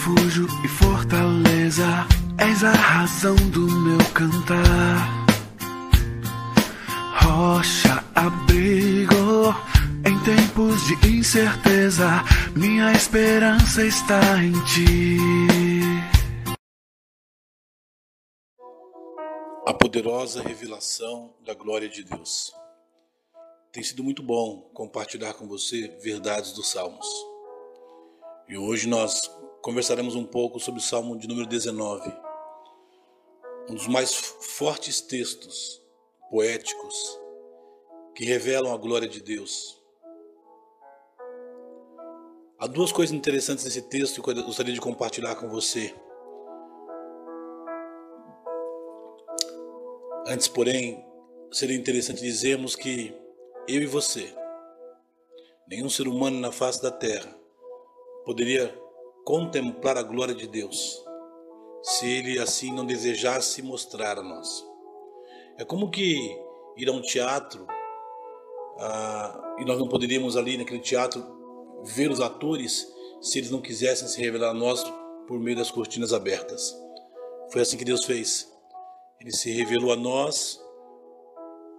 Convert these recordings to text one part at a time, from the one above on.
refúgio e fortaleza, és a razão do meu cantar. Rocha, abrigo em tempos de incerteza, minha esperança está em ti. A poderosa revelação da glória de Deus. Tem sido muito bom compartilhar com você verdades dos Salmos. E hoje nós conversaremos um pouco sobre o Salmo de número 19, um dos mais fortes textos poéticos que revelam a glória de Deus. Há duas coisas interessantes nesse texto que eu gostaria de compartilhar com você. Antes, porém, seria interessante dizermos que eu e você, nenhum ser humano na face da terra, poderia contemplar a glória de Deus se ele assim não desejasse mostrar a nós. É como que ir a um teatro ah, e nós não poderíamos ali naquele teatro ver os atores se eles não quisessem se revelar a nós por meio das cortinas abertas. Foi assim que Deus fez. Ele se revelou a nós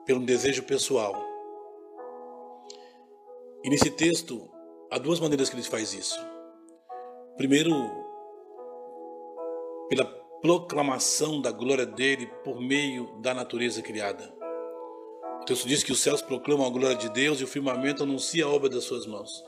pelo desejo pessoal e nesse texto, há duas maneiras que ele faz isso. Primeiro, pela proclamação da glória dele por meio da natureza criada. O texto diz que os céus proclamam a glória de Deus e o firmamento anuncia a obra das suas mãos.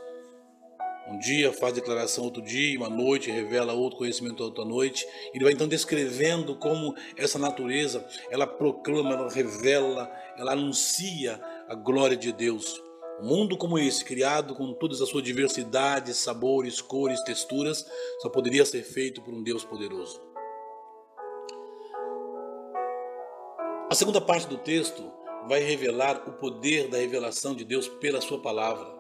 Um dia faz declaração outro dia, uma noite revela outro conhecimento outra noite. Ele vai então descrevendo como essa natureza, ela proclama, ela revela, ela anuncia a glória de Deus. Um mundo como esse, criado com todas as suas diversidades, sabores, cores, texturas, só poderia ser feito por um Deus poderoso. A segunda parte do texto vai revelar o poder da revelação de Deus pela sua palavra.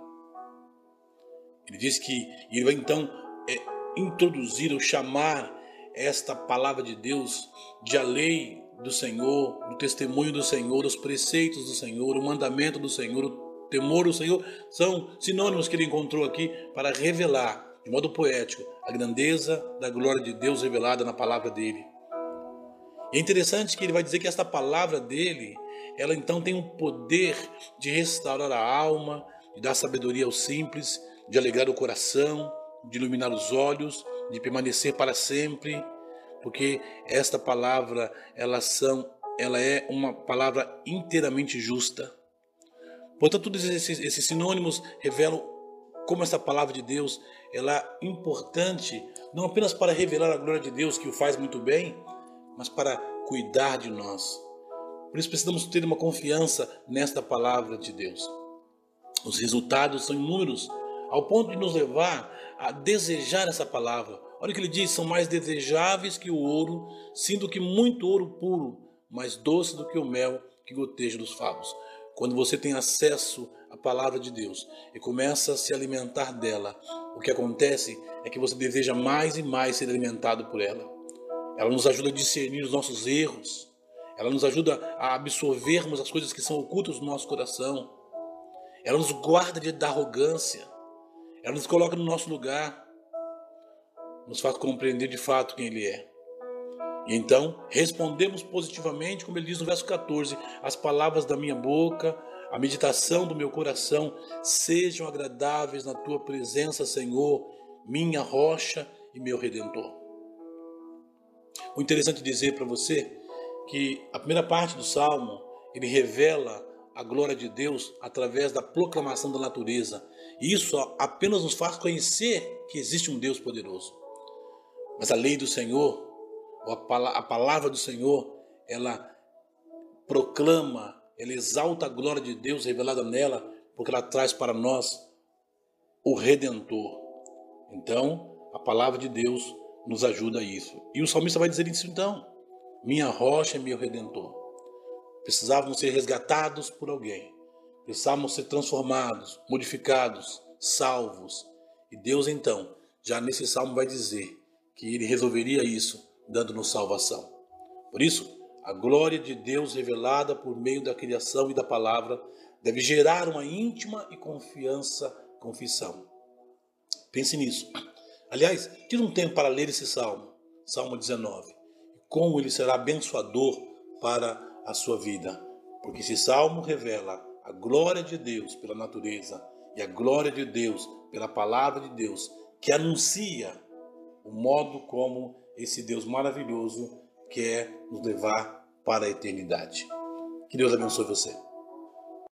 Ele diz que ele vai então é, introduzir ou chamar esta palavra de Deus de a lei do Senhor, do testemunho do Senhor, os preceitos do Senhor, o mandamento do Senhor, o temor do Senhor, são sinônimos que ele encontrou aqui para revelar, de modo poético, a grandeza da glória de Deus revelada na palavra dele. É interessante que ele vai dizer que esta palavra dele, ela então tem um poder de restaurar a alma, de dar sabedoria aos simples, de alegrar o coração, de iluminar os olhos, de permanecer para sempre, porque esta palavra, ela são, ela é uma palavra inteiramente justa. Portanto, todos esses, esses sinônimos revelam como essa palavra de Deus ela é importante não apenas para revelar a glória de Deus que o faz muito bem, mas para cuidar de nós. Por isso precisamos ter uma confiança nesta palavra de Deus. Os resultados são inúmeros, ao ponto de nos levar a desejar essa palavra. Olha o que ele diz: são mais desejáveis que o ouro, sendo que muito ouro puro, mais doce do que o mel que goteja dos favos. Quando você tem acesso à palavra de Deus e começa a se alimentar dela, o que acontece é que você deseja mais e mais ser alimentado por ela. Ela nos ajuda a discernir os nossos erros. Ela nos ajuda a absorvermos as coisas que são ocultas no nosso coração. Ela nos guarda da arrogância. Ela nos coloca no nosso lugar. Nos faz compreender de fato quem Ele é. E então respondemos positivamente, como ele diz no verso 14: As palavras da minha boca, a meditação do meu coração sejam agradáveis na tua presença, Senhor, minha rocha e meu redentor. O interessante dizer para você que a primeira parte do salmo ele revela a glória de Deus através da proclamação da natureza. E isso apenas nos faz conhecer que existe um Deus poderoso. Mas a lei do Senhor a palavra do Senhor, ela proclama, ela exalta a glória de Deus revelada nela, porque ela traz para nós o Redentor. Então, a palavra de Deus nos ajuda a isso. E o salmista vai dizer isso então: Minha rocha é meu redentor. Precisávamos ser resgatados por alguém. Precisávamos ser transformados, modificados, salvos. E Deus então, já nesse salmo vai dizer que ele resolveria isso dando-nos salvação. Por isso, a glória de Deus revelada por meio da criação e da palavra deve gerar uma íntima e confiança confissão. Pense nisso. Aliás, tira um tempo para ler esse salmo, Salmo 19. Como ele será abençoador para a sua vida. Porque esse salmo revela a glória de Deus pela natureza e a glória de Deus pela palavra de Deus, que anuncia o modo como esse Deus maravilhoso quer nos levar para a eternidade. Que Deus abençoe você.